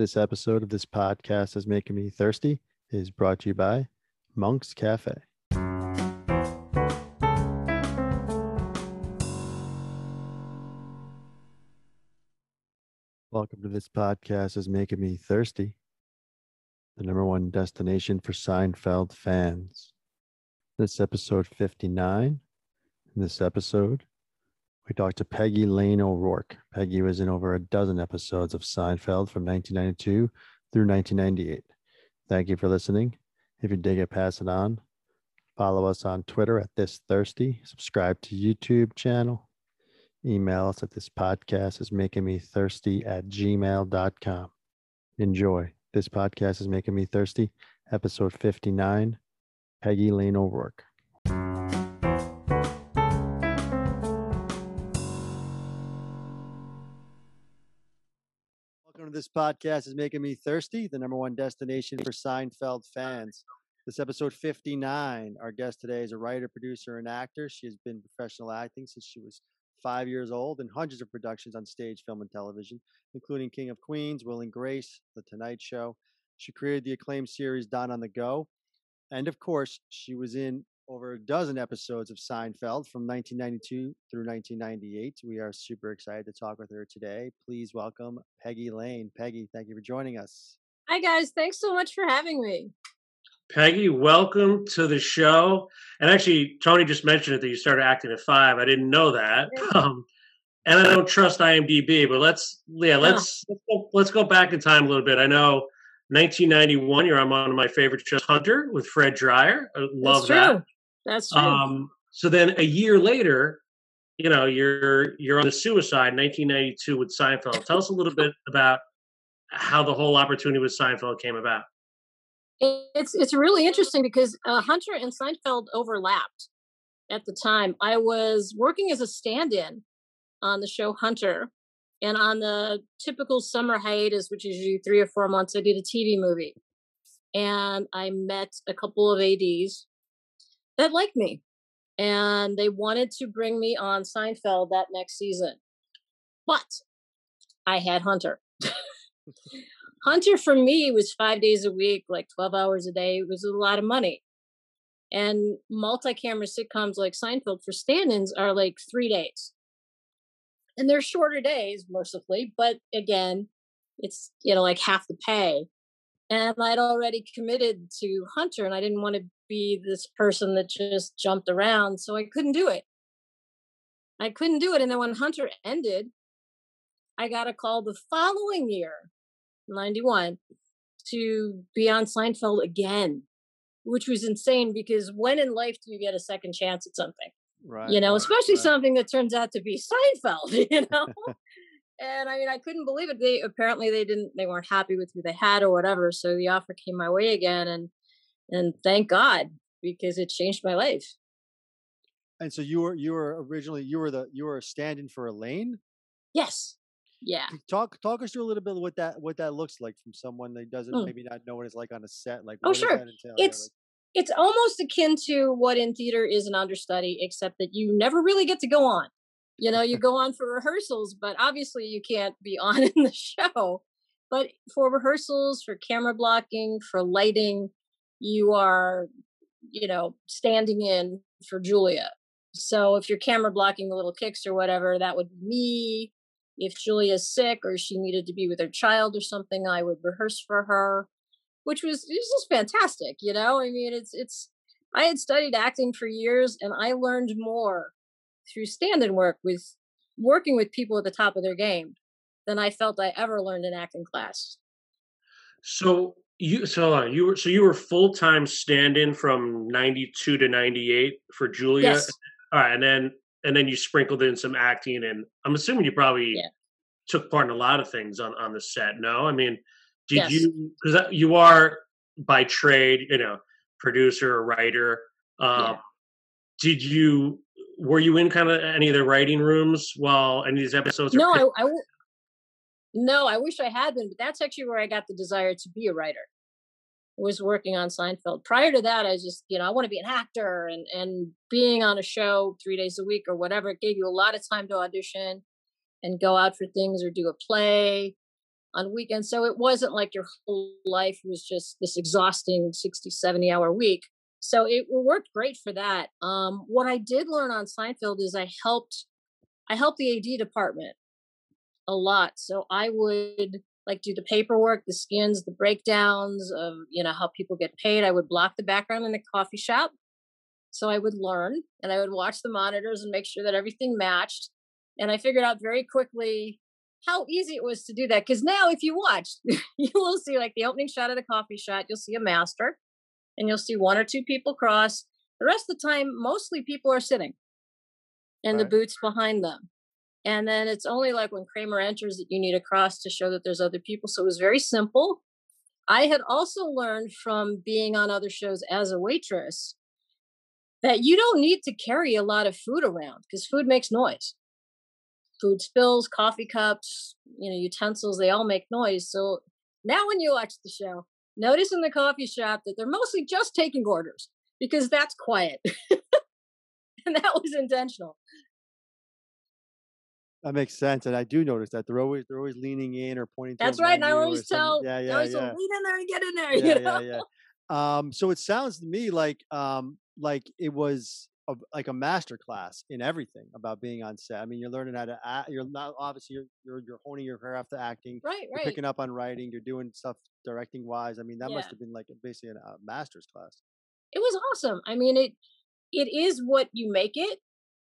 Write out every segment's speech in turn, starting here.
This episode of this podcast is making me thirsty is brought to you by Monk's Cafe. Welcome to this podcast is making me thirsty. The number one destination for Seinfeld fans. This episode 59. In this episode, we talked to Peggy Lane O'Rourke. Peggy was in over a dozen episodes of Seinfeld from 1992 through 1998. Thank you for listening. If you dig it, pass it on. Follow us on Twitter at This Thirsty. Subscribe to YouTube channel. Email us at this podcast is making me thirsty at gmail.com. Enjoy. This podcast is making me thirsty. Episode 59. Peggy Lane O'Rourke. To this podcast is making me thirsty, the number one destination for Seinfeld fans. This episode 59. Our guest today is a writer, producer, and actor. She has been professional acting since she was five years old in hundreds of productions on stage, film, and television, including King of Queens, Will and Grace, The Tonight Show. She created the acclaimed series Don on the Go. And of course, she was in over a dozen episodes of Seinfeld from 1992 through 1998. We are super excited to talk with her today. Please welcome Peggy Lane. Peggy, thank you for joining us. Hi, guys. Thanks so much for having me. Peggy, welcome to the show. And actually, Tony just mentioned it that you started acting at five. I didn't know that. Um, and I don't trust IMDb, but let's yeah, let's let's, go, let's go back in time a little bit. I know 1991. You're on one of my favorite shows, Hunter, with Fred Dryer. I love That's true. that. That's true. Um, so then a year later, you know, you're you're on the suicide, 1992 with Seinfeld. Tell us a little bit about how the whole opportunity with Seinfeld came about. it's it's really interesting because uh, Hunter and Seinfeld overlapped at the time. I was working as a stand-in on the show Hunter, and on the typical summer hiatus, which is usually three or four months, I did a TV movie, and I met a couple of ads that liked me, and they wanted to bring me on Seinfeld that next season, but I had Hunter. Hunter for me was five days a week, like 12 hours a day. It was a lot of money. And multi camera sitcoms like Seinfeld for stand ins are like three days. And they're shorter days, mercifully, but again, it's, you know, like half the pay. And I'd already committed to Hunter and I didn't want to be this person that just jumped around. So I couldn't do it. I couldn't do it. And then when Hunter ended, I got a call the following year 91 to be on Seinfeld again, which was insane because when in life do you get a second chance at something? Right. You know, especially right. something that turns out to be Seinfeld, you know? And I mean, I couldn't believe it. They apparently they didn't, they weren't happy with who they had or whatever. So the offer came my way again. And, and thank God because it changed my life. And so you were you were originally you were the you were standing stand-in for Elaine. Yes. Yeah. Talk talk us through a little bit of what that what that looks like from someone that doesn't Mm. maybe not know what it's like on a set. Like Oh, sure. It's, it's almost akin to what in theater is an understudy, except that you never really get to go on. You know, you go on for rehearsals, but obviously you can't be on in the show. But for rehearsals, for camera blocking, for lighting, you are, you know, standing in for Julia. So if you're camera blocking the little kicks or whatever, that would be me. If Julia's sick or she needed to be with her child or something, I would rehearse for her which was it was just fantastic you know i mean it's it's i had studied acting for years and i learned more through stand-in work with working with people at the top of their game than i felt i ever learned in acting class So you so you were so you were full time stand in from ninety two to ninety eight for Julia. yes All right, and then and then you sprinkled in some acting, and I'm assuming you probably Yeah. took part in a lot of things on on the set. No, I mean, did Yes. you because you are by trade, you know, producer or writer. Uh, Yeah. Did you were you in kind of any of the writing rooms while any of these episodes? no are I, I w- no i wish i had been but that's actually where i got the desire to be a writer was working on seinfeld prior to that i was just you know i want to be an actor and and being on a show three days a week or whatever it gave you a lot of time to audition and go out for things or do a play on weekends. So it wasn't like your whole life was just this exhausting 60, 70 hour week. So it worked great for that. Um, what I did learn on Seinfeld is I helped, I helped the AD department a lot. So I would like do the paperwork, the skins, the breakdowns of, you know, how people get paid. I would block the background in the coffee shop. So I would learn and I would watch the monitors and make sure that everything matched. And I figured out very quickly how easy it was to do that. Because now, if you watch, you will see like the opening shot of the coffee shot, you'll see a master and you'll see one or two people cross. The rest of the time, mostly people are sitting and right. the boots behind them. And then it's only like when Kramer enters that you need a cross to show that there's other people. So it was very simple. I had also learned from being on other shows as a waitress that you don't need to carry a lot of food around because food makes noise food spills, coffee cups, you know, utensils, they all make noise. So now when you watch the show, notice in the coffee shop that they're mostly just taking orders because that's quiet. and that was intentional. That makes sense, and I do notice that they're always they're always leaning in or pointing. That's right, and I always tell, yeah, yeah, always yeah. lean in there and get in there. Yeah, you know? yeah, yeah. Um, so it sounds to me like um, like it was a, like a master class in everything about being on set. I mean, you're learning how to act. You're not obviously you're you're, you're honing your craft to acting. Right, right. picking up on writing. You're doing stuff directing wise. I mean, that yeah. must have been like basically a master's class. It was awesome. I mean, it it is what you make it.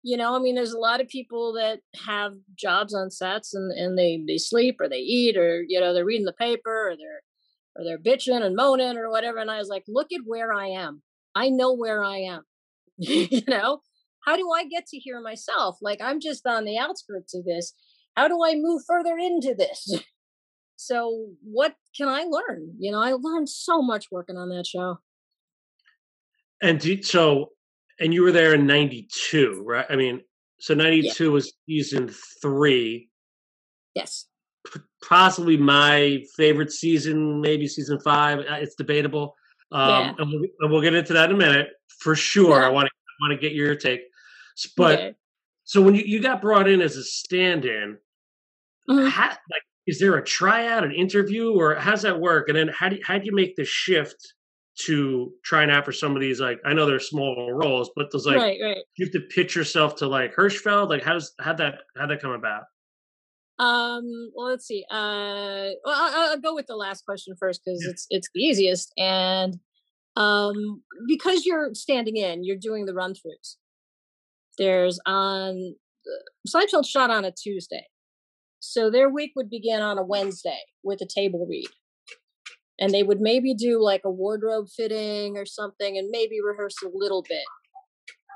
You know, I mean, there's a lot of people that have jobs on sets and and they they sleep or they eat or you know they're reading the paper or they're or they're bitching and moaning or whatever. And I was like, look at where I am. I know where I am. you know? How do i get to hear myself? Like i'm just on the outskirts of this. How do i move further into this? So what can i learn? You know i learned so much working on that show. And so and you were there in 92 right? I mean so 92 yeah. was season three. Yes. P- possibly my favorite season maybe season five uh, it's debatable um, yeah. and, we'll, and we'll get into that in a minute for sure. Yeah. I want to want to get your take. But yeah. so when you, you got brought in as a stand-in, mm-hmm. how, like is there a tryout, an interview, or how's that work? And then how do you, how do you make the shift to trying out for some of these? Like I know they're small roles, but there's like right, right. you have to pitch yourself to like Hirschfeld. Like how does how that how that come about? Um, well, let's see. Uh, well, I'll, I'll go with the last question first because yeah. it's it's the easiest. And um, because you're standing in, you're doing the run throughs. There's on Seinfeld shot on a Tuesday, so their week would begin on a Wednesday with a table read, and they would maybe do like a wardrobe fitting or something, and maybe rehearse a little bit.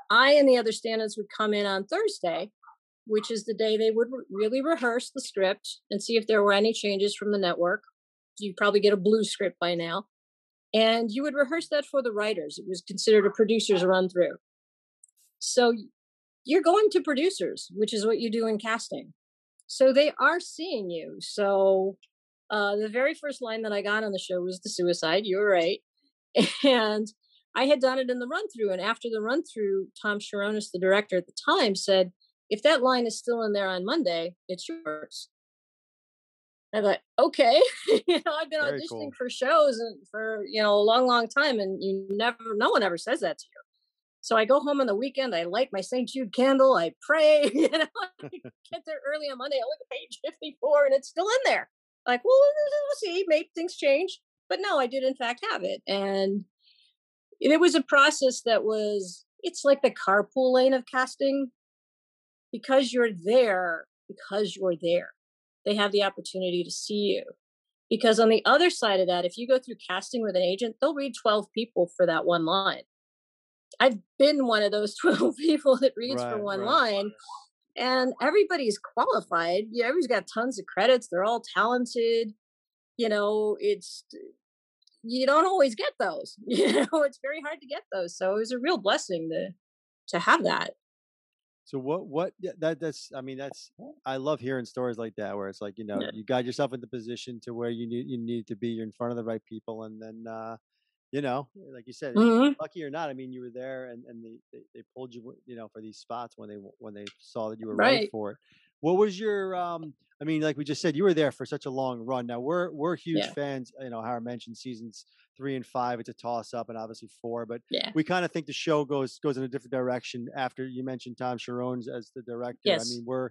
I and the other stand-ins would come in on Thursday, which is the day they would really rehearse the script and see if there were any changes from the network. You probably get a blue script by now and you would rehearse that for the writers. It was considered a producer's run through. So you're going to producers, which is what you do in casting. So they are seeing you. So uh, the very first line that I got on the show was the suicide. You were right. And I had done it in the run through. And after the run through, Tom Cherones, the director at the time, said, if that line is still in there on Monday, it's yours. I thought, okay, you know, I've been Very auditioning cool. for shows and for you know a long, long time, and you never, no one ever says that to you. So I go home on the weekend. I light my St. Jude candle. I pray. You know, I get there early on Monday. I look at page fifty-four, and it's still in there. Like, well, we'll see. Maybe things change, but no, I did in fact have it, and it was a process that was. It's like the carpool lane of casting, because you're there. Because you're there they have the opportunity to see you. Because on the other side of that, if you go through casting with an agent, they'll read 12 people for that one line. I've been one of those 12 people that reads right, for one right. line, and everybody's qualified. Yeah, everybody's got tons of credits. They're all talented. You know, it's you don't always get those. You know, it's very hard to get those. So it was a real blessing to to have that. So what what that that's I mean that's I love hearing stories like that where it's like you know yeah. you got yourself in the position to where you need you need to be you're in front of the right people and then uh you know like you said mm-hmm. lucky or not I mean you were there and and they, they, they pulled you you know for these spots when they when they saw that you were right, right for it What was your um? I mean, like we just said, you were there for such a long run. Now we're we're huge Yeah. fans. You know, Howard mentioned seasons three and five. It's a toss up, and obviously four. But Yeah. we kind of think the show goes goes in a different direction after you mentioned Tom Sharon as the director. yes. I mean, we're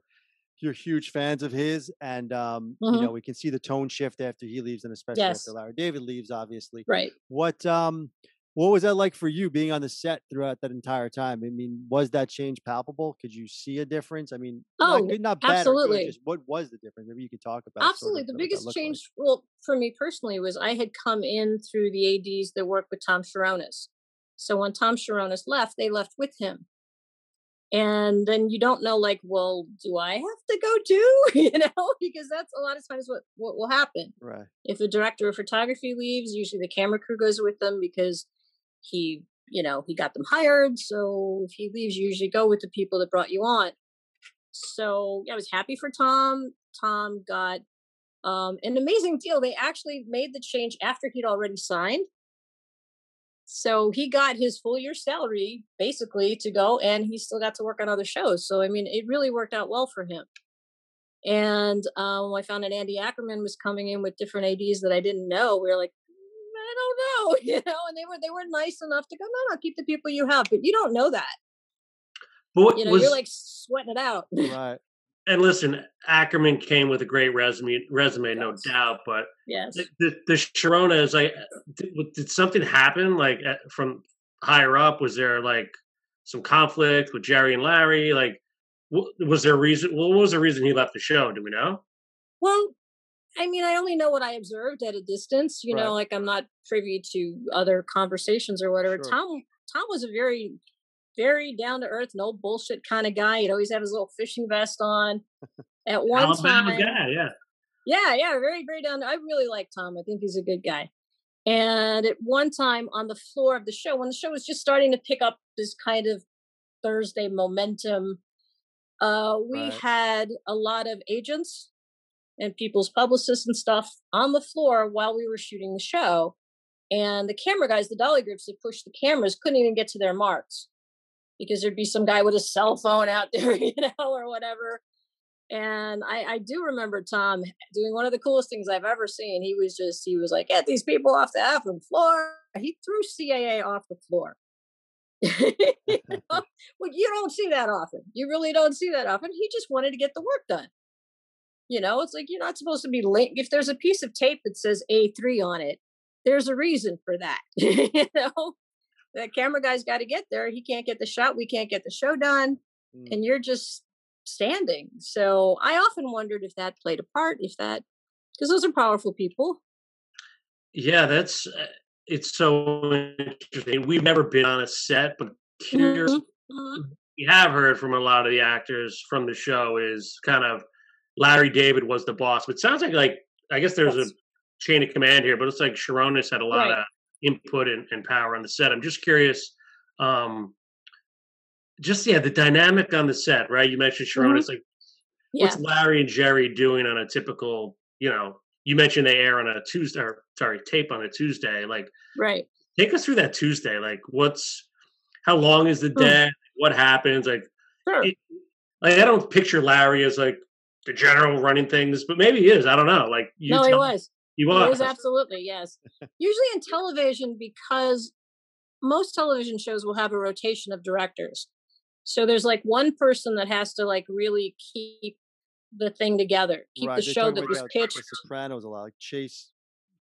you're huge fans of his, and um, you Mhm. know we can see the tone shift after he leaves, and especially Yes. after Larry David leaves, obviously. Right. What um what was that like for you being on the set throughout that entire time? I mean, was that change palpable? Could you see a difference? I mean, not Oh, good, not bad. absolutely. Just what was the difference? Maybe you could talk about. sort Absolutely. of The biggest looked like. change, well, for me personally, was I had come in through the ADs that worked with Tom Cherones. So when Tom Cherones left, they left with him. And then you don't know, like, well, do I have to go too? you know, because that's a lot of times what, what will happen. Right. If a director of photography leaves, usually the camera crew goes with them because he, you know, he got them hired. So if he leaves, you usually go with the people that brought you on. So yeah, I was happy for Tom. Tom got um, an amazing deal. They actually made the change after he'd already signed. So he got his full year salary basically to go, and he still got to work on other shows. So I mean, it really worked out well for him. And um, I found that Andy Ackerman was coming in with different ADs that I didn't know. We were like, "Mm, I don't know, you know. And they were they were nice enough to go, no, no, keep the people you have, but you don't know that. But what You know, was, you're like sweating it out. Right. and listen, Ackerman came with a great resume, resume, no doubt. But yes. the, the, the Cherones like, did, did something happen like from higher up? Was there like some conflict with Jerry and Larry? Like, was there a reason? What was the reason he left the show? Do we know? Well, I mean, I only know what I observed at a distance. You Right. know, like I'm not privy to other conversations or whatever. Sure. Tom Tom was a very, very down to earth, no bullshit kind of guy. He'd always have his little fishing vest on. At one Alabama time, guy, yeah. yeah, yeah, very, very down. I really like Tom. I think he's a good guy. And at one time on the floor of the show, when the show was just starting to pick up this kind of Thursday momentum, uh, we Right. had a lot of agents and people's publicists and stuff on the floor while we were shooting the show. And the camera guys, the dolly grips that pushed the cameras, couldn't even get to their marks because there'd be some guy with a cell phone out there, you know, or whatever. And I, I do remember Tom doing one of the coolest things I've ever seen. He was just, he was like, get these people off the effing floor. He threw CAA off the floor. You know? well, you don't see that often. You really don't see that often. He just wanted to get the work done. You know, it's like you're not supposed to be link. If there's a piece of tape that says A3 on it, there's a reason for that. you know, the camera guy's got to get there. He can't get the shot. We can't get the show done Mm. and you're just standing. So I often wondered if that played a part, if that, because those are powerful people. Yeah, that's uh, it's so interesting. We've never been on a set, but curious. Mhm, mhm. We have heard from a lot of the actors from the show is kind of Larry David was the boss. But it sounds like like I guess there's Yes. a chain of command here, but it's like Cherones had a lot Right. of input and, and power on the set. I'm just curious. Um, just yeah, the dynamic on the set, right? You mentioned Cherones. Like, Yeah. what's Larry and Jerry doing on a typical? You know, you mentioned they air on a Tuesday, or sorry, tape on a Tuesday. Like, Right. take us through that Tuesday. Like, what's how long is the Hmm. day? What happens? Like, Sure. it- like I don't picture Larry as like the general running things, but maybe he is. I don't know. Like, you no, he was. He It was. was absolutely yes. Usually in television, because most television shows will have a rotation of directors. So there's like one person that has to like really keep the thing together, keep right. the they show that was pitched. The Sopranos a lot. Like Chase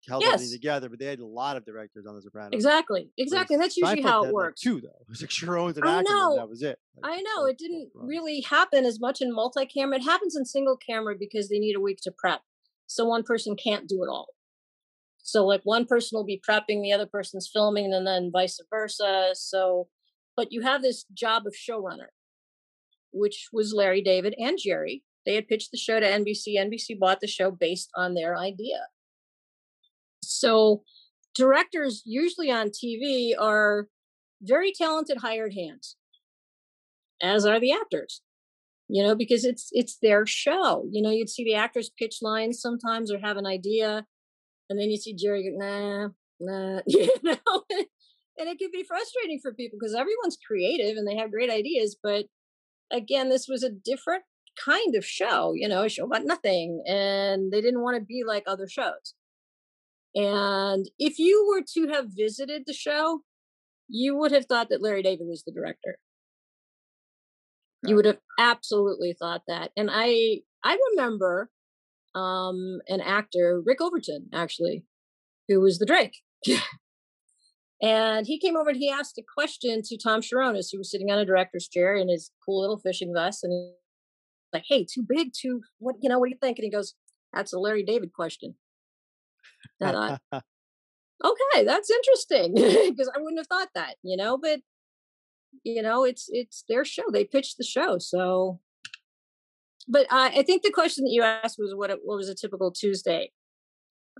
held everything Yes. together, but they had a lot of directors on the Sopranos. Exactly, exactly. That's usually Seinfeld how it like, works. two though. It was like Cherones and I know. That was it. Like, I know it didn't really happen as much in multi-camera. It happens in single camera because they need a week to prep, so one person can't do it all. So like one person will be prepping, the other person's filming, and then vice versa. So, but you have this job of showrunner, which was Larry David and Jerry. They had pitched the show to NBC. NBC bought the show based on their idea. So, directors usually on TV are very talented hired hands as are the actors you know because it's it's their show you know you'd see the actors pitch lines sometimes or have an idea and then you see jerry go nah nah you know and it can be frustrating for people because everyone's creative and they have great ideas but again this was a different kind of show, you know, a show about nothing. And they didn't want to be like other shows. And if you were to have visited the show, you would have thought that Larry David was the director. You would have absolutely thought that. And I I remember um an actor, Rick Overton, actually, who was the Drake. and he came over and he asked a question to Tom Cherones, who was sitting on a director's chair in his cool little fishing vest, and he like, "Hey, too big, too what? You know, what do you think?" And he goes, "That's a Larry David question." That I, okay, that's interesting because I wouldn't have thought that, you know. But you know, it's it's their show; they pitched the show, so. But uh, I think the question that you asked was what what was a typical Tuesday.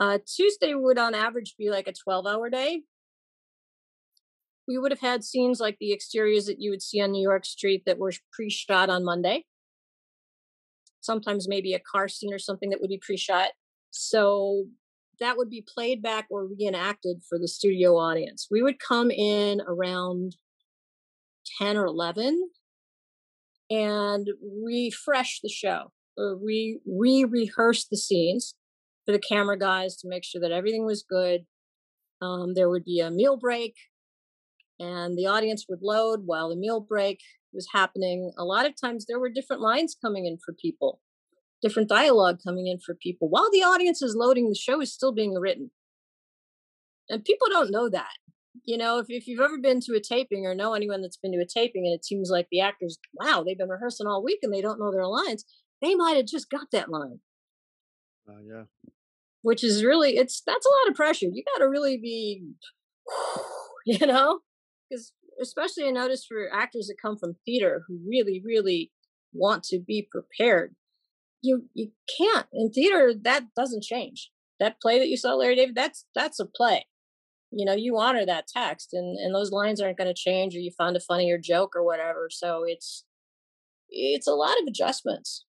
Uh, Tuesday would, on average, be like a twelve-hour day. We would have had scenes like the exteriors that you would see on New York Street that were pre-shot on Monday sometimes maybe a car scene or something that would be pre-shot. So that would be played back or reenacted for the studio audience. We would come in around 10 or 11 and refresh the show or we re rehearse the scenes for the camera guys to make sure that everything was good. Um, there would be a meal break and the audience would load while the meal break was happening, a lot of times there were different lines coming in for people, different dialogue coming in for people. While the audience is loading, the show is still being written. And people don't know that. You know, if, if you've ever been to a taping or know anyone that's been to a taping and it seems like the actors, wow, they've been rehearsing all week and they don't know their lines, they might have just got that line. Oh, uh, yeah. Which is really, it's, that's a lot of pressure. You got to really be, you know, because especially I notice for actors that come from theater who really, really want to be prepared. You you can't in theater. That doesn't change. That play that you saw, Larry David, that's that's a play. You know, you honor that text, and and those lines aren't going to change, or you found a funnier joke or whatever. So it's it's a lot of adjustments.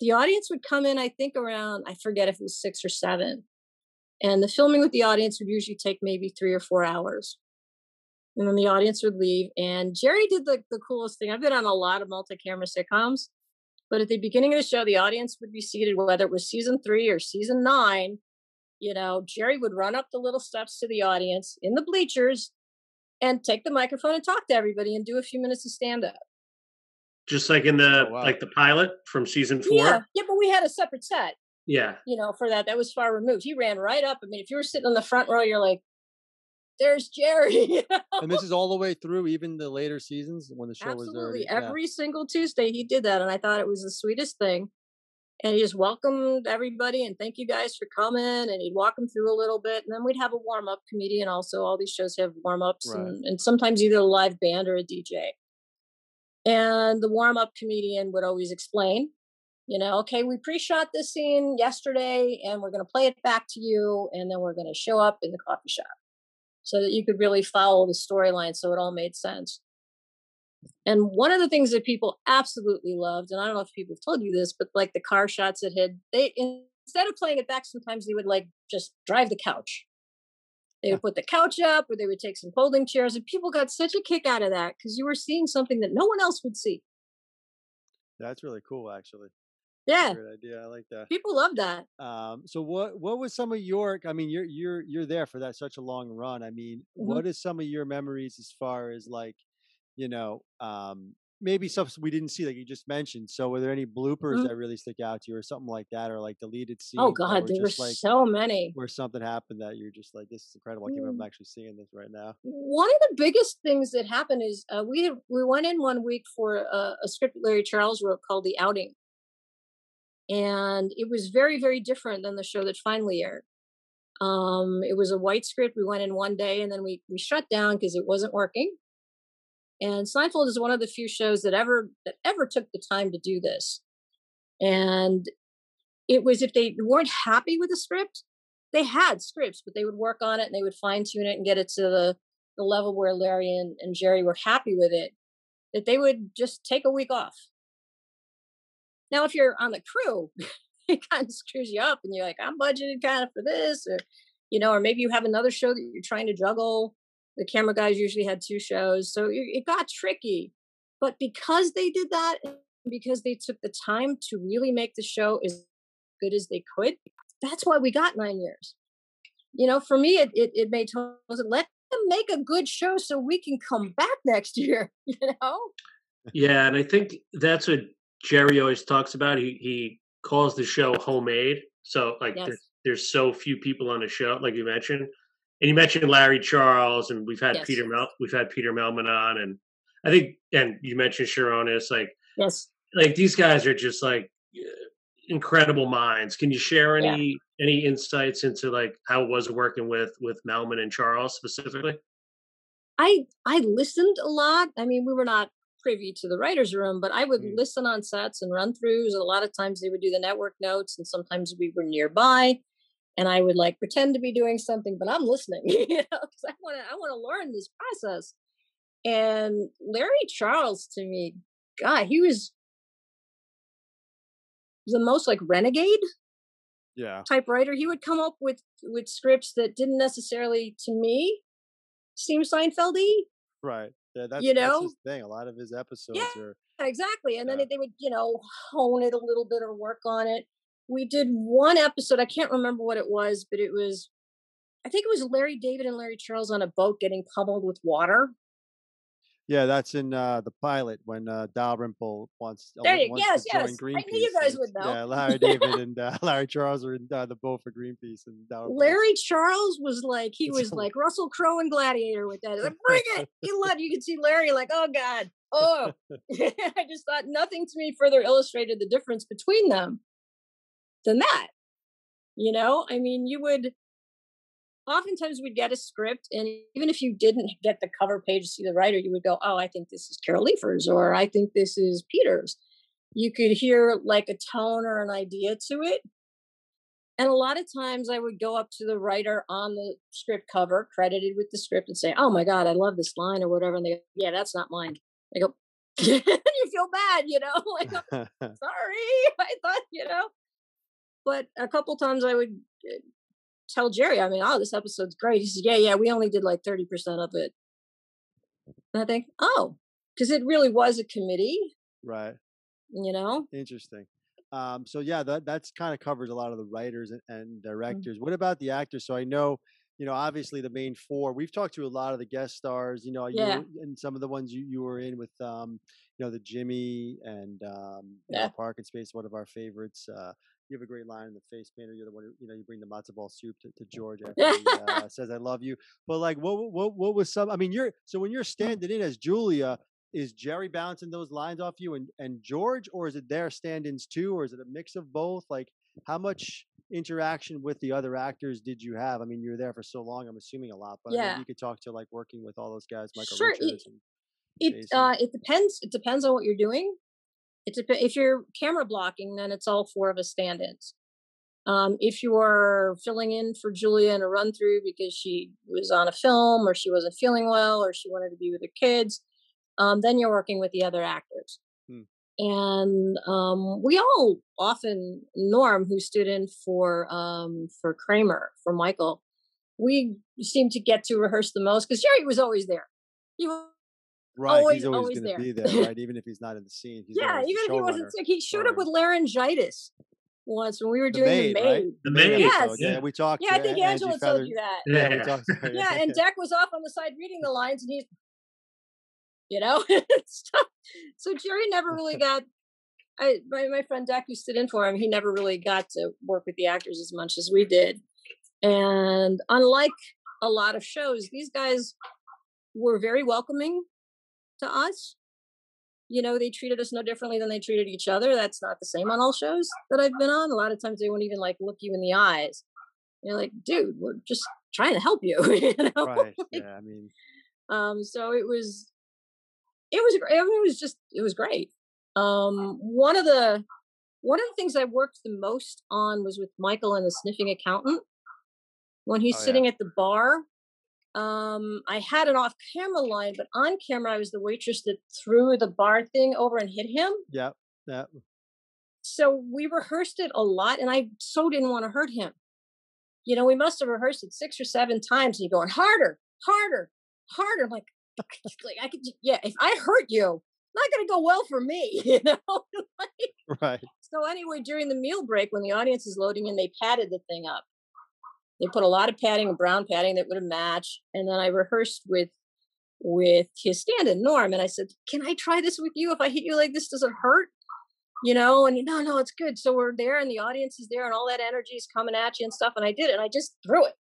The audience would come in, I think, around I forget if it was six or seven, and the filming with the audience would usually take maybe three or four hours and then the audience would leave. And Jerry did the, the coolest thing. I've been on a lot of multi camera sitcoms, but at the beginning of the show, the audience would be seated, whether it was season three or season nine. You know, Jerry would run up the little steps to the audience in the bleachers and take the microphone and talk to everybody and do a few minutes of stand up. Just like in the oh, wow. like the pilot from season four. Yeah, yeah, but we had a separate set. Yeah. You know, for that, that was far removed. He ran right up. I mean, if you were sitting in the front row, you're like, there's Jerry. And this is all the way through, even the later seasons when the show Absolutely. was already. Every yeah. single Tuesday he did that, and I thought it was the sweetest thing. And he just welcomed everybody and thank you guys for coming. And he'd walk them through a little bit, and then we'd have a warm up comedian. Also, all these shows have warm ups, right. and, and sometimes either a live band or a DJ. And the warm up comedian would always explain you know, okay, we pre-shot this scene yesterday and we're going to play it back to you and then we're going to show up in the coffee shop so that you could really follow the storyline so it all made sense. And one of the things that people absolutely loved, and I don't know if people have told you this, but like the car shots that had they instead of playing it back, sometimes they would like just drive the couch. They would put the couch up, or they would take some folding chairs, and people got such a kick out of that because you were seeing something that no one else would see. That's really cool, actually. Yeah, idea. I like that. People love that. Um, so what what was some of your? I mean, you're you're you're there for that such a long run. I mean, mm-hmm. what is some of your memories as far as like, you know, um, maybe stuff we didn't see, like you just mentioned. So, were there any bloopers mm-hmm. that really stick out to you, or something like that, or like deleted oh, scenes? Oh God, there were like, so many. Where something happened that you're just like, this is incredible. I can't believe I'm mm. actually seeing this right now. One of the biggest things that happened is uh, we we went in one week for a, a script Larry Charles wrote called The Outing and it was very very different than the show that finally aired. Um, it was a white script we went in one day and then we we shut down because it wasn't working. And seinfeld is one of the few shows that ever that ever took the time to do this. And it was if they weren't happy with the script they had scripts but they would work on it and they would fine tune it and get it to the the level where larry and, and jerry were happy with it that they would just take a week off now, if you're on the crew, it kind of screws you up and you're like, I'm budgeted kind of for this, or, you know, or maybe you have another show that you're trying to juggle. The camera guys usually had two shows. So it got tricky. But because they did that and because they took the time to really make the show as good as they could. That's why we got nine years. You know, for me, it it, it made total let them make a good show so we can come back next year. You know. Yeah, and I think that's what Jerry always talks about. He he calls the show homemade. So like Yes. there's, there's so few people on the show, like you mentioned, and you mentioned Larry Charles, and we've had Yes. Peter Mel, we've had Peter Mehlman on, and I think, and you mentioned Cherones, like Yes. like these guys are just like incredible minds. Can you share Yeah. any any insights into like how it was working with with Mehlman and Charles specifically? I I listened a lot. I mean, we were not privy to the writers' room, but I would Mm. listen on sets and run throughs. A lot of times they would do the network notes, and sometimes we were nearby, and I would like pretend to be doing something, but I'm listening, you know, because I want to I want to learn this process. And Larry Charles, to me, God, he was the most like renegade Yeah. type writer. He would come up with with scripts that didn't necessarily, to me, seem Seinfeldy. Right. Yeah, that's, You that's know? his thing. A lot of his episodes are Exactly. And then they would, you know, hone it a little bit or work on it. We did one episode, I can't remember what it was, but it was I think it was Larry David and Larry Charles on a boat getting pummeled with water. Yeah, that's in uh, the pilot when uh, Dalrymple wants, uh, There you- wants yes, yes. I knew you guys would know. Yeah, Larry David and uh, Larry Charles are in uh, the boat for Greenpeace, and Dalrymple. Larry Charles was like he was like Russell Crowe and Gladiator with that. He's like, bring it. He loved you could see Larry like, oh God. Oh I just thought nothing to me further illustrated the difference between them than that. You know, I mean, you would oftentimes we'd get a script, and even if you didn't get the cover page to see the writer, you would go, Oh, I think this is Carol Leifer's, or I think this is Peters. You could hear like a tone or an idea to it. And a lot of times I would go up to the writer on the script cover, credited with the script, and say, Oh my God, I love this line or whatever. And they go, Yeah, that's not mine. I go, You feel bad, you know? Like, sorry i thought you know but a couple times i would uh, tell jerry i mean oh this episode's great he said yeah yeah we only did like 30% of it and i think oh because it really was a committee right. you know Interesting. Um, so yeah, that that's kind of covers a lot of the writers and, Mm. and directors. What about the actors? So I know, you know, obviously the main four. We've talked to a lot of the guest stars. You know, you Yeah. were- and some of the ones you, you were in with, um, you know, the Jimmy and um, you know, Yeah. Parking Space, one of our favorites. Uh, you have a great line in the face painter. You're the one who, you know, you bring the matzo ball soup to, to George after he uh, says "I love you." But like, what what what was some? I mean, you're so when you're standing in as Julia, is Jerry bouncing those lines off you and, and George, or is it their stand-ins too, or is it a mix of both? Like, how much interaction with the other actors did you have? I mean, you were there for so long. I'm assuming a lot, but I mean, Yeah. you could talk to like working with all those guys, Michael Sure, it- Richards. And, it uh it depends it depends on what you're doing it dep- if you're camera blocking then it's all four of us stand-ins. Um if you're filling in for julia in a run through because she was on a film or she wasn't feeling well or she wanted to be with her kids um then you're working with the other actors. Hmm. and um we all often norm who stood in for um for kramer for michael we seem to get to rehearse the most because jerry was always there. He right, always- he's always, always going to be there, right? Even if he's not in the scene. He's yeah, there even if he wasn't sick, he showed up with laryngitis once when we were The doing maid, the right? maid. The maid maid, Yes. Yeah, we talked. Yeah, I think A- Angie Angela told Feather- you that. Yeah, we Yeah. talked. to her, Yeah, and Deck was off on the side reading the lines, and he's, you know, so, so Jerry never really got. I my my friend Deck who stood in for him, he never really got to work with the actors as much as we did, and unlike a lot of shows, these guys were very welcoming to us. You know, they treated us no differently than they treated each other. That's not the same on all shows that I've been on. A lot of times they won't even like look you in the eyes. You're like, dude, we're just trying to help you. you know? right. Yeah, I mean, Um, so it was, it was, gr- I mean, it was just, it was great. Um, one of the, one of the things I worked the most on was with Michael and the sniffing accountant. When he's Oh, yeah. sitting at the bar, um, I had an off-camera line, but on camera I was the waitress that threw the bar thing over and hit him. yeah, yeah. So we rehearsed it a lot, and I so didn't want to hurt him. You know, we must have rehearsed it six or seven times, and he going harder, harder, harder. I'm like, like I could, yeah. If I hurt you, not going to go well for me, you know. like, right. So anyway, during the meal break, when the audience is loading in, they padded the thing up. They put a lot of padding, brown padding that would have matched, and then I rehearsed with with his stand-in Norm, and I said, "Can I try this with you? If I hit you like this, does it hurt?" You know, and no, no, it's good. So we're there, and the audience is there, and all that energy is coming at you and stuff. And I did it, and I just threw it.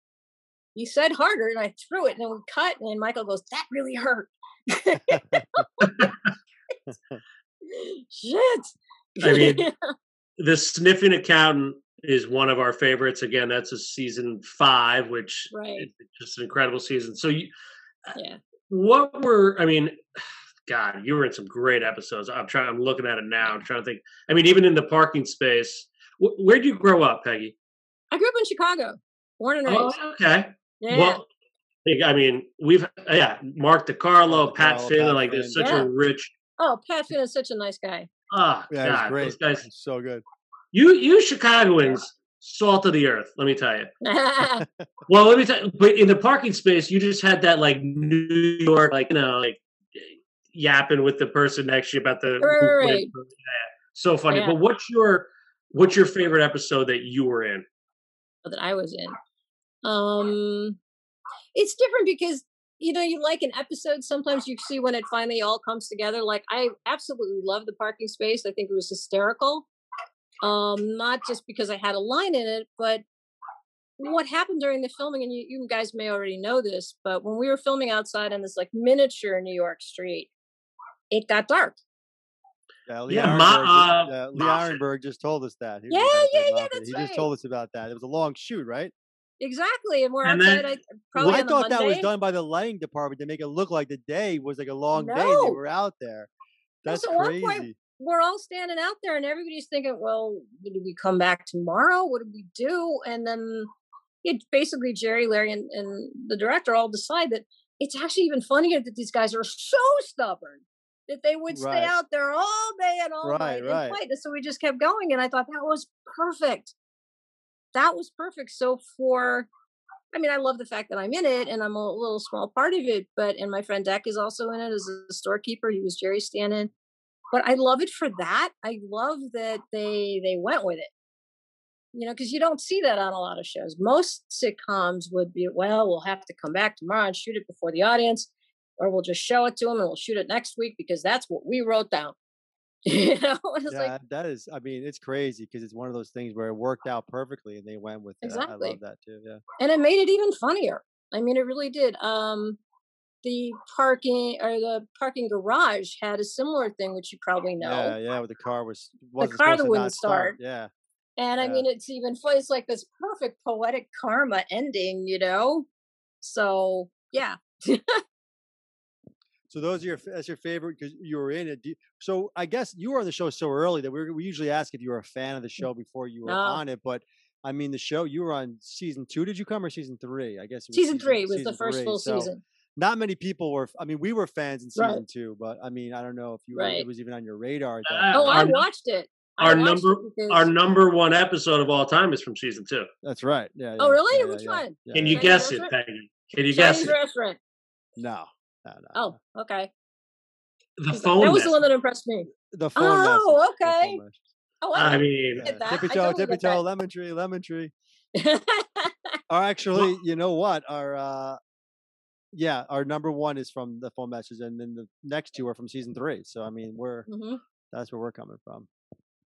He said harder, and I threw it, and then we cut, and Michael goes, "That really hurt." Shit. I mean, the sniffing accountant is one of our favorites. Again, that's a season five, which right. is just an incredible season. So, you, yeah. what were I mean? God, you were in some great episodes. I'm trying. I'm looking at it now. I'm trying to think. I mean, even in the parking space. Wh- where'd you grow up, Peggy? I grew up in Chicago, born and raised. Oh, okay. yeah. Well, I mean, we've yeah, Mark DeCarlo, Pat DeCarlo, Finn, Pat like there's such Yeah. a rich. oh, Pat Finn is such a nice guy. Ah, Yeah, God, great. those guys. So good. You you Chicagoans, salt of the earth. Let me tell you. Well, let me tell you. But in the parking space, you just had that like New York, like you know, like yapping with the person next to you about the. Right, right, right. Yeah, so funny. Yeah. But what's your what's your favorite episode that you were in? that I was in. Um, it's different because you know you like an episode. Sometimes you see when it finally all comes together. Like I absolutely love the parking space. I think it was hysterical. Um, not just because I had a line in it, but what happened during the filming, and you, you guys may already know this, but when we were filming outside on this like miniature New York street, it got dark. Yeah, Lee, Yeah, Ironberg, Ma- just- uh, Lee Moffat. Ironberg just told us that. He was Yeah, the guy that yeah, yeah, Moffat. that's He just told us about that. It was a long shoot, right? Exactly, and we're And outside. then- I probably Well, I on the thought that was done by the lighting department to make it look like the day was like a long day. They were out there. That's so at one crazy. point, we're all standing out there and everybody's thinking, well, did we come back tomorrow? What do we do? And then it basically Jerry, Larry, and, and the director all decide that it's actually even funnier that these guys are so stubborn that they would stay Right. out there all day and all Right, night right. and fight. And so we just kept going. And I thought that was perfect. That was perfect. So for I mean, I love the fact that I'm in it and I'm a little small part of it, but and my friend Deck is also in it as a storekeeper. He was Jerry Stanton. But I love it for that. I love that they they went with it. You know, because you don't see that on a lot of shows. Most sitcoms would be, well, we'll have to come back tomorrow and shoot it before the audience, or we'll just show it to them and we'll shoot it next week because that's what we wrote down. you know, Yeah, like that is. I mean, it's crazy because it's one of those things where it worked out perfectly and they went with it. I- I love that too. Yeah. and it made it even funnier. I mean, it really did. Um, the parking or the parking garage had a similar thing, which you probably know. Yeah, yeah. With the car was wasn't car that wouldn't start. start. Yeah. And I mean, it's even. It's like this perfect poetic karma ending, you know. So yeah, So those are your that's your favorite because you were in it. So I guess you were on the show so early that we we usually ask if you were a fan of the mm. show before you were No. on it. But I mean, the show you were on season two. Did you come or season three? I guess it was season three was the first three, full so season. Not many people were. I mean, we were fans in season Right. two, but I mean, I don't know if you were, Right. it was even on your radar. That Uh, Oh. I our- watched it. I Our watched it number because- our number one episode of all time is from season two. That's right. Yeah. Oh, really? yeah, Which yeah, one? yeah, Can you Chinese guess it. Peggy? Can you Chinese guess it? restaurant. No. No. No. Oh, no. okay. The phone. That phone. was the one that impressed me. The phone Oh, message. the phone okay. Oh, I I mean, get that. I Tippy toe, tippy toe, lemon tree, lemon tree. Or actually, you know what? Our uh yeah, our number one is from the phone message, and then the next two are from season three. So I mean, we're Mhm. that's where we're coming from.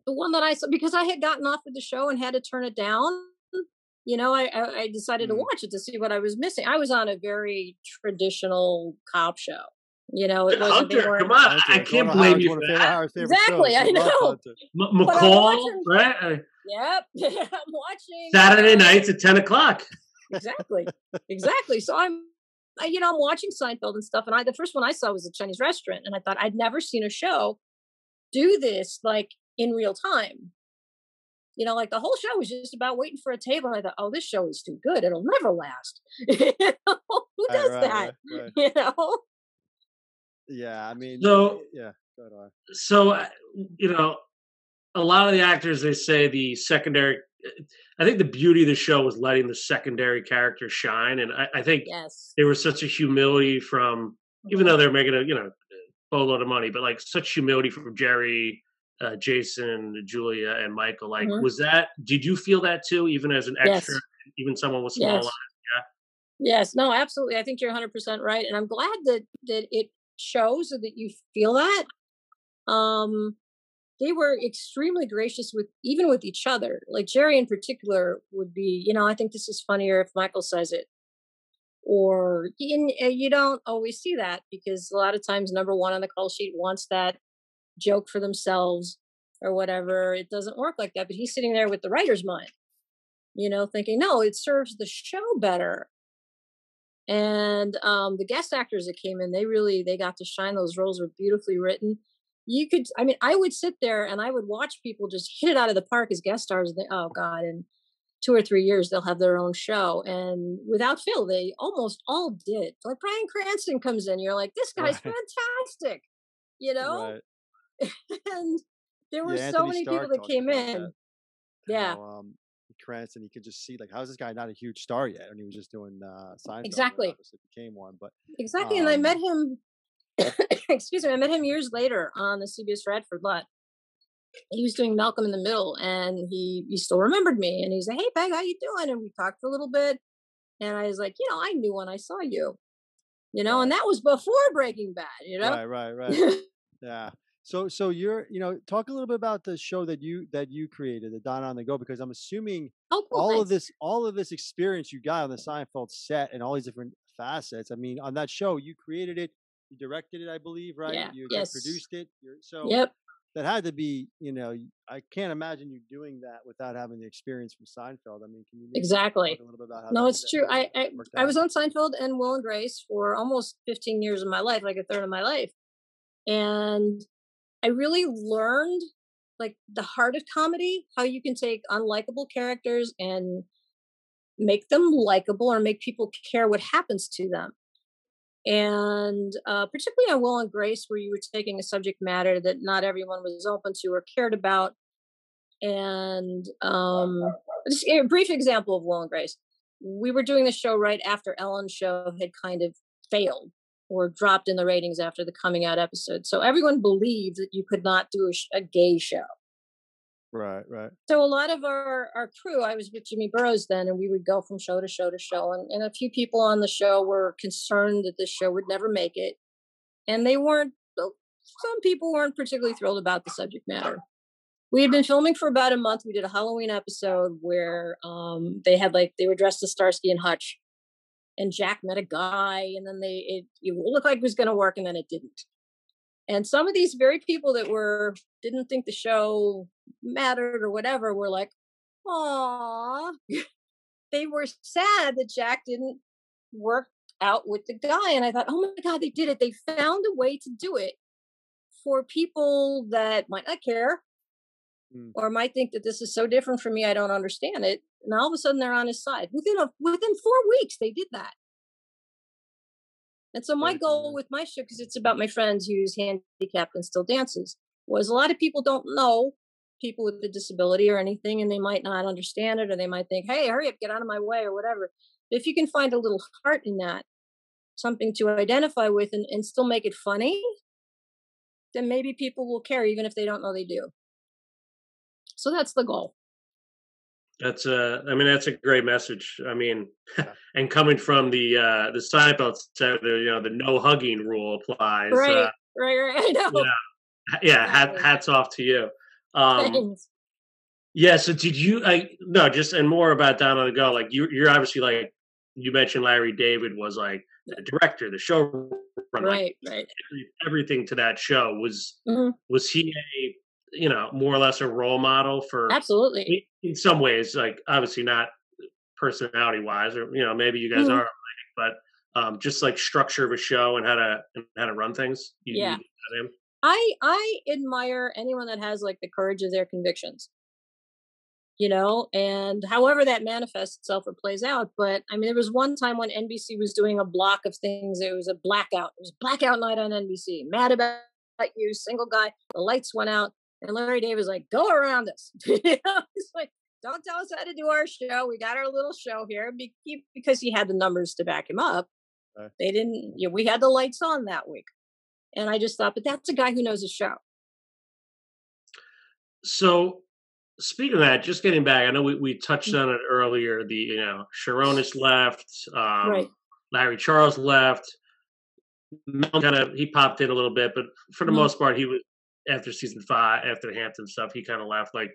the one that I saw because I had gotten off of the show and had to turn it down. You know, I I, I decided to Mm. watch it to see what I was missing. I was on a very traditional cop show. You know, it wasn't Hunter, weren't. come on! Hunter, I can't one blame Howard's- you for of favorite- that. Exactly, shows. I know. M- McCall, watching- right? Yep, I'm watching Saturday uh, nights at ten o'clock. exactly exactly so i'm I, you know i'm watching seinfeld and stuff and i the first one i saw was a chinese restaurant and i thought i'd never seen a show do this like in real time. You know like the whole show was just about waiting for a table and i thought oh this show is too good. It'll never last. You know, who does right, that? right, right. you know? Yeah, I mean, So- yeah, go ahead. So uh, you know, a lot of the actors they say the secondary. I think the beauty of the show was letting the secondary characters shine, and I, I think yes there was such a humility from even though they're making a you know boatload of money, but like such humility from Jerry, uh, Jason, Julia, and Michael. Like, mm-hmm. was that? Did you feel that too, even as an extra, yes. even someone with small yes. Yeah. Yes. No. Absolutely. I think you're 100 percent right, and I'm glad that that it shows that you feel that. Um, they were extremely gracious with even with each other. Like Jerry in particular would be, you know, I think this is funnier if Michael says it. Or you, eh, you don't always see that because a lot of times number one on the call sheet wants that joke for themselves or whatever. It doesn't work like that. But he's sitting there with the writer's mind, you know, thinking, no, it serves the show better. And um, the guest actors that came in, they really they got to shine. Those roles were beautifully written you could i mean i would sit there and i would watch people just hit it out of the park as guest stars they, oh god in two or three years they'll have their own show and without fail they almost all did like bryan cranston comes in you're like this guy's right. fantastic you know right. and there were yeah, so many people that came in that. yeah How, um, Cranston, he could just see like, how's this guy not a huge star yet? And he was just doing uh, Seinfeld. Exactly. Became one, but exactly. Um, and I met um him excuse me, I met him years later on the CBS Radford lot. He was doing Malcolm in the Middle, and he he still remembered me. And he's like, "Hey, Peg, how you doing?" And we talked for a little bit. And I was like, "You know, I knew when I saw you, you know, and that was before Breaking Bad, you know." Right, right, right. yeah. So, so you're, you know, talk a little bit about the show that you that you created, the Donna on the Go, because I'm assuming oh, cool, all thanks. of this, all of this experience you got on the Seinfeld set and all these different facets. I mean, on that show, you created it, you directed it, I believe, right? Yeah. You, yes. produced it. You're, so yep. that had to be, you know, I can't imagine you doing that without having the experience from Seinfeld. I mean, can you exactly? no, it's true. I I, I was on Seinfeld and Will and Grace for almost 15 years of my life, like a third of my life, and I really learned like the heart of comedy, how you can take unlikable characters and make them likable or make people care what happens to them and uh, particularly on Will and Grace, where you were taking a subject matter that not everyone was open to or cared about. And um, just a brief example of Will and Grace. We were doing the show right after Ellen's show had kind of failed or dropped in the ratings after the coming out episode. So everyone believed that you could not do a, a gay show. Right, right. So a lot of our our crew, I was with Jimmy Burrows then, and we would go from show to show to show, and, and a few people on the show were concerned that this show would never make it, and they weren't. Some people weren't particularly thrilled about the subject matter. We had been filming for about a month. We did a Halloween episode where um, they had like they were dressed as Starsky and Hutch, and Jack met a guy, and then they it, it looked like it was going to work, and then it didn't. And some of these very people that were didn't think the show mattered or whatever were like, "Aw," they were sad that Jack didn't work out with the guy. And I thought, "Oh my God, they did it! They found a way to do it for people that might not care." Mm. Or might think that this is so different from me, I don't understand it. And all of a sudden, they're on his side. Within a within four weeks, they did that. And so my goal mm-hmm. with my show, because it's about my friends who's handicapped and still dances, was a lot of people don't know people with a disability or anything, and they might not understand it, or they might think, "Hey, hurry up, get out of my way," or whatever. But if you can find a little heart in that, something to identify with, and, and still make it funny, then maybe people will care, even if they don't know they do. So that's the goal. That's a, I mean, that's a great message. I mean, and coming from the uh the Seinfeld set, the you know the no hugging rule applies. Right, uh, right, right. I know. Yeah, yeah. Hat, hats off to you. Um, Thanks. Yeah. So did you? I no, just and more about Down on the Go. Like you, you're obviously like you mentioned. Larry David was like the director, the show. Right, like, right. Everything to that show was mm-hmm. was he a you know more or less a role model for absolutely. in some ways like obviously not personality wise or you know maybe you guys mm-hmm. are but um just like structure of a show and how to and how to run things you, yeah. you i i admire anyone that has like the courage of their convictions. You know and however that manifests itself or plays out but i mean there was one time when nbc was doing a block of things it was a blackout it was blackout night on nbc mad about you single guy the lights went out and Larry David was like, go around us. you know, he's like, don't tell us how to do our show. We got our little show here because he had the numbers to back him up. Right. They didn't, you know, we had the lights on that week. And I just thought, but that's a guy who knows his show. So speaking of that, just getting back, I know we, we touched Mm. on it earlier. The you know Cherones left, um, Right. Larry Charles left. Mel kind of he popped in a little bit, but for the Mhm. most part, he was after season five, after the Hampton stuff, he kind of left. Like,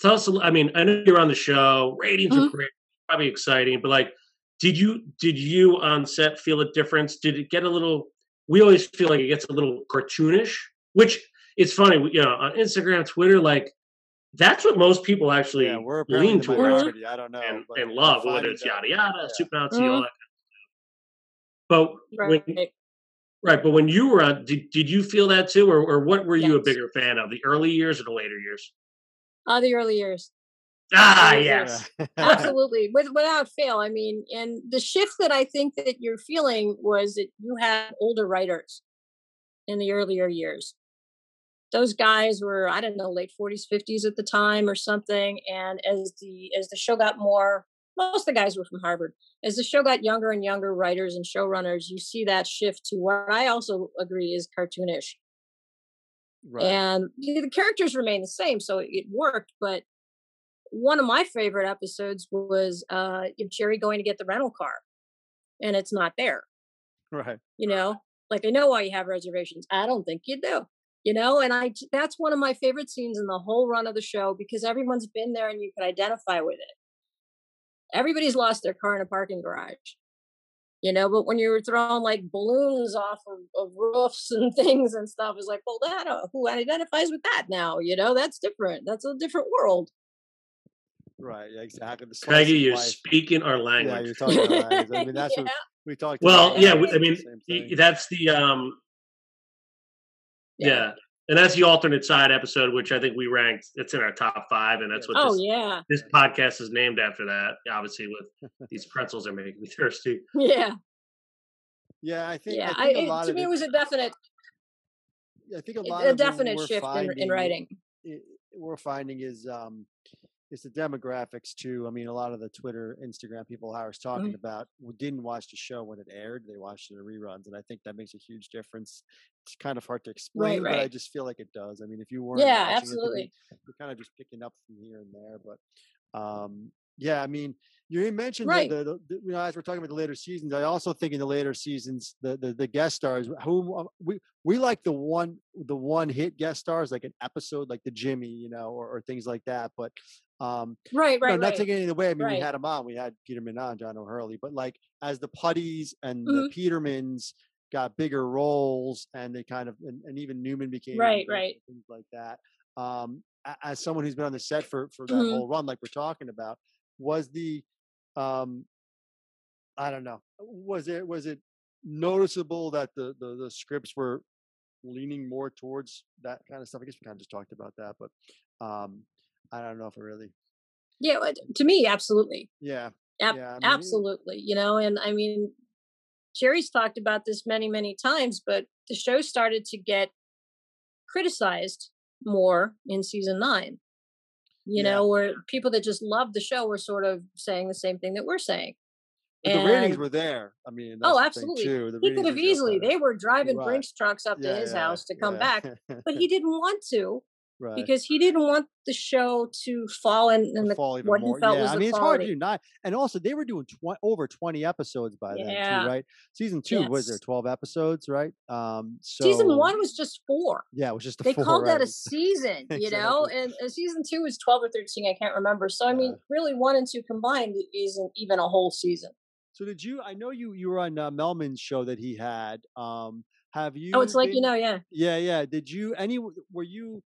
tell us. I mean, I know you're on the show. Ratings are Mhm. great, probably exciting, but like, did you did you on set feel a difference? Did it get a little? We always feel like it gets a little cartoonish, which it's funny. we- You know, on Instagram, Twitter, like that's what most people actually yeah, we're lean the towards. I don't know. and, and love, whether it's yada yada, yeah. super Nazi, Mhm. all that. But Right. when right, but when you were on, did, did you feel that too, or, or what were you a bigger fan of, the early years or the later years? Uh, the early years. Ah, Early yes. years. Absolutely. With, without fail. I mean, and the shift that I think that you're feeling was that you had older writers in the earlier years. Those guys were, I don't know, late 40s, 50s at the time or something. And as the as the show got more, most of the guys were from Harvard. As the show got younger and younger writers and showrunners, you see that shift to what I also agree is cartoonish. right. And the characters remain the same, so it worked. But one of my favorite episodes was uh Jerry going to get the rental car, and it's not there. right. You know, like I know why you have reservations. I don't think you do. You know, and i that's one of my favorite scenes in the whole run of the show because everyone's been there and you can identify with it. Everybody's lost their car in a parking garage. You know, but when you were throwing like balloons off of, of roofs and things and stuff, it's like, well, that uh, who identifies with that now? You know, that's different. That's a different world. Right. Yeah, exactly. The slice Peggy, you're life. speaking our Yeah, language. you're talking about language. I mean, that's Yeah. what we talked well, about. yeah, we- we- I mean, Same that's the um, Yeah. yeah. And that's the alternate side episode, which I think we ranked. It's in our top five, and that's what Oh this, yeah, this podcast is named after. That obviously, with these pretzels are making me thirsty. yeah, Yeah, I think. yeah. I I, think a it, to of me, it was a definite, I think a a of definite shift in, in writing. i- we're finding is um it's the demographics too. I mean, a lot of the Twitter, Instagram people I was talking Mhm. about didn't watch the show when it aired; they watched it in reruns, and I think that makes a huge difference. It's kind of hard to explain, but I just feel like it does. I mean, if you weren't Yeah, watching it, absolutely. you're kind of just picking up from here and there. But um yeah, I mean, you mentioned Right. the, the, the you know as we're talking about the later seasons. I also think in the later seasons, the the, the guest stars who uh, we we like the one the one hit guest stars like an episode like the Jimmy, you know, or, or things like that. But um, Right, right, not right. taking anything away. I mean, we had them on. We had Peterman on, John O'Hurley. But like as the Puddys and Mhm. the Petermans got bigger roles, and they kind of and, and even Newman became Right, right. things like that. Um, as someone who's been on the set for for that Mhm. whole run, like we're talking about, was the um, I don't know, was it was it noticeable that the the, the scripts were leaning more towards that kind of stuff? I guess we kind of just talked about that, but um, I don't know if it really, Yeah, to me, absolutely. yeah, Ab- yeah, I mean, absolutely. You know, and I mean, Jerry's talked about this many, many times, but the show started to get criticized more in season nine. You Yeah. know, where people that just loved the show were sort of saying the same thing that we're saying. But the ratings were there. I mean, Oh, that's the thing, absolutely. The He could have easily, they were driving Right. Brinks trucks up to his yeah, house to come yeah. back, but he didn't want to right. because he didn't want the show to fall in, in the fall even what more. he felt yeah, was I the mean, it's hard to quality. do nine. And also, they were doing tw- over 20 episodes by then, too, right? Season two, was there 12 episodes, right? Um, so, Season one was just four. yeah, it was just they four, called that a season, you know, and season two was 12 or 13, I can't remember. So, I mean, really, one and two combined isn't even a whole season. So did you? I know you. You were on uh, Mehlman's show that he had. Um, have you? Oh, it's like, you know, yeah. Yeah, yeah. Did you? Any? Were you?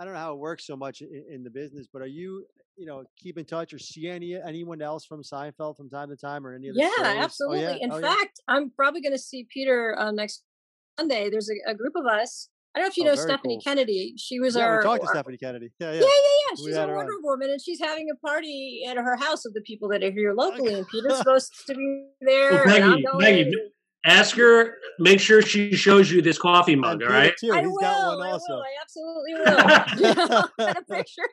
I don't know how it works so much in, in the business, but are you? You know, keep in touch or see any anyone else from Seinfeld from time to time or any of the Yeah, shows? Oh, absolutely. yeah? In Oh, yeah? fact, I'm probably going to see Peter uh, next Sunday. There's a, a group of us. I don't know if you Oh, know Stephanie cool. Kennedy. She was yeah, our. we talked to our- Stephanie Kennedy. Yeah, yeah. Yeah, yeah, yeah. She's a her on. Wonder Woman, and she's having a party at her house of the people that are here locally. And Peter's supposed to be there. Well, and I'm Maggie, going. Maggie, ask her. Make sure she shows you this coffee mug. All Peter, right. too. I He's will. got one I also. will. I absolutely will. Get a picture.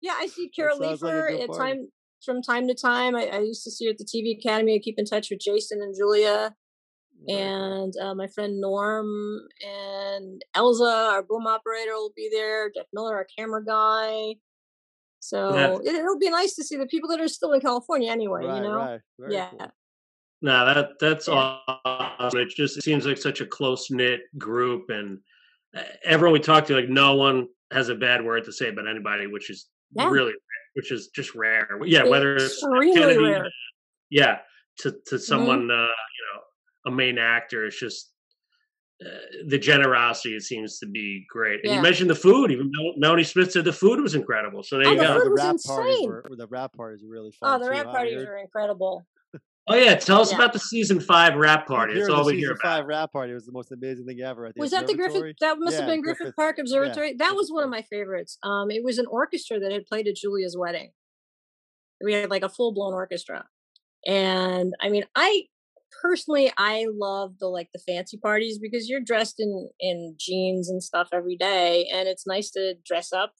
Yeah, I see Carol sounds like Leifer at party. time from time to time. I, I used to see her at the TV Academy. I keep in touch with Jason and Julia. and uh, my friend Norm and Elza, our boom operator, will be there. Jeff Miller, our camera guy. So it, will be nice to see the people that are still in California anyway. Right, you know, right. Very yeah. cool. No, that that's Yeah. awesome. It just it seems like such a close knit group, and uh, everyone we talk to, like no one has a bad word to say about anybody, which is Yeah. really, which is just rare. Yeah, whether it's Extremely Kennedy, rare. yeah, to to Mm-hmm. someone, uh, you know, a main actor, it's just uh, the generosity. It seems to be great. And Yeah. you mentioned the food. Even Mel- Melanie Smith said the food was incredible. So there Oh, you the go. food the was wrap parties insane. were the wrap parties were really fun. Oh, the too, wrap parties heard. are incredible. Oh yeah, tell us Yeah. about the season five wrap party. That's all we hear season about. five wrap party was the most amazing thing ever at the Was that the Griffith? That must have been Griffith, Griffith- Park yeah, Observatory. that was Griffith one of my favorites. Um, it was an orchestra that had played at Julia's wedding. We had like a full blown orchestra, and I mean, I personally I love the like the fancy parties because you're dressed in in jeans and stuff every day, and it's nice to dress up.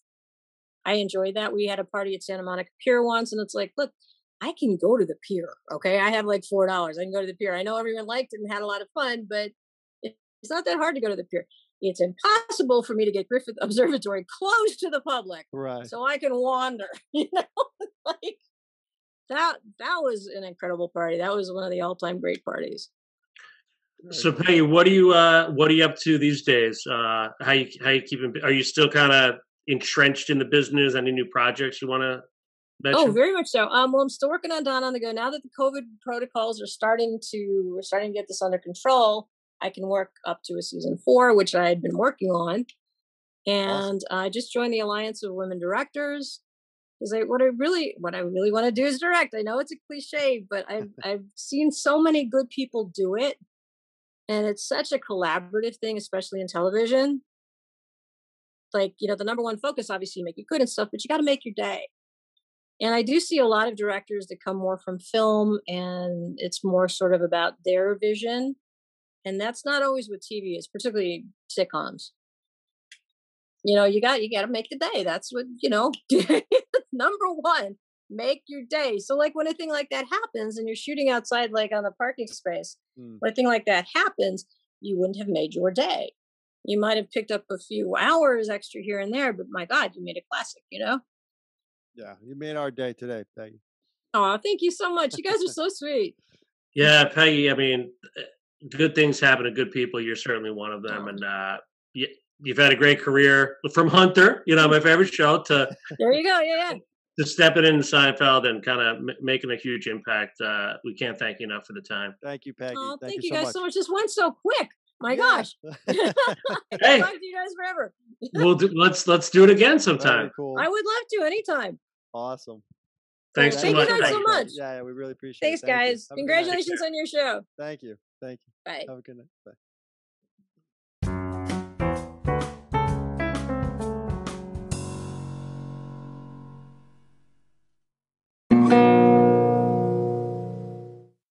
I enjoyed that. We had a party at Santa Monica Pier once, and it's like, look, I can go to the pier. Okay, I have like four dollars. I can go to the pier. I know everyone liked it and had a lot of fun, but it's not that hard to go to the pier. It's impossible for me to get Griffith Observatory closed to the public Right. so I can wander. You know, like that. That was an incredible party. That was one of the all-time great parties. So Peggy, what are you uh what are you up to these days? Uh how you how you keeping are you still kind of entrenched in the business? Any new projects you want to mention? Oh, very much so. Um, well, I'm still working on Don on the Go. Now that the COVID protocols are starting to, we're starting to get this under control. I can work up to a season four, which I had been working on, and I just joined the Alliance of Women Directors. Because I, what I really, what I really want to do is direct. I know it's a cliche, but I've I've seen so many good people do it, and it's such a collaborative thing, especially in television. Like you know, the number one focus, obviously, make it good and stuff, but you got to make your day. And I do see a lot of directors that come more from film and it's more sort of about their vision. And that's not always what TV is, particularly sitcoms. You know, you got you got to make the day. That's what, you know, number 1, make your day. So like when a thing like that happens and you're shooting outside like on the parking space, Mm. when a thing like that happens, you wouldn't have made your day. You might have picked up a few hours extra here and there, but my god, you made a classic, you know? Yeah, you made our day today, Peggy. Oh, thank you so much. You guys are so sweet. Yeah, Peggy. I mean, uh, good things happen to good people. You're certainly one of them, and uh, you, you've had a great career from Hunter. You know, my favorite show to There you go. Yeah, yeah. to stepping in Seinfeld and kind of m- making a huge impact. Uh, we can't thank you enough for the time. Thank you, Peggy. Oh, thank, thank, you so guys much. so much. This went so quick. My Yeah. gosh. I could Hey. talk to you guys forever. We'll do, let's let's do it again Very sometime. cool. I would love to anytime. Awesome. Thanks so thank much. you guys Peggy. so much. Yeah, yeah, we really appreciate Thanks, it. Thank you. guys. Have a good. Congratulations on your show. Thank you. Thank you. Bye. Have a good night. Bye.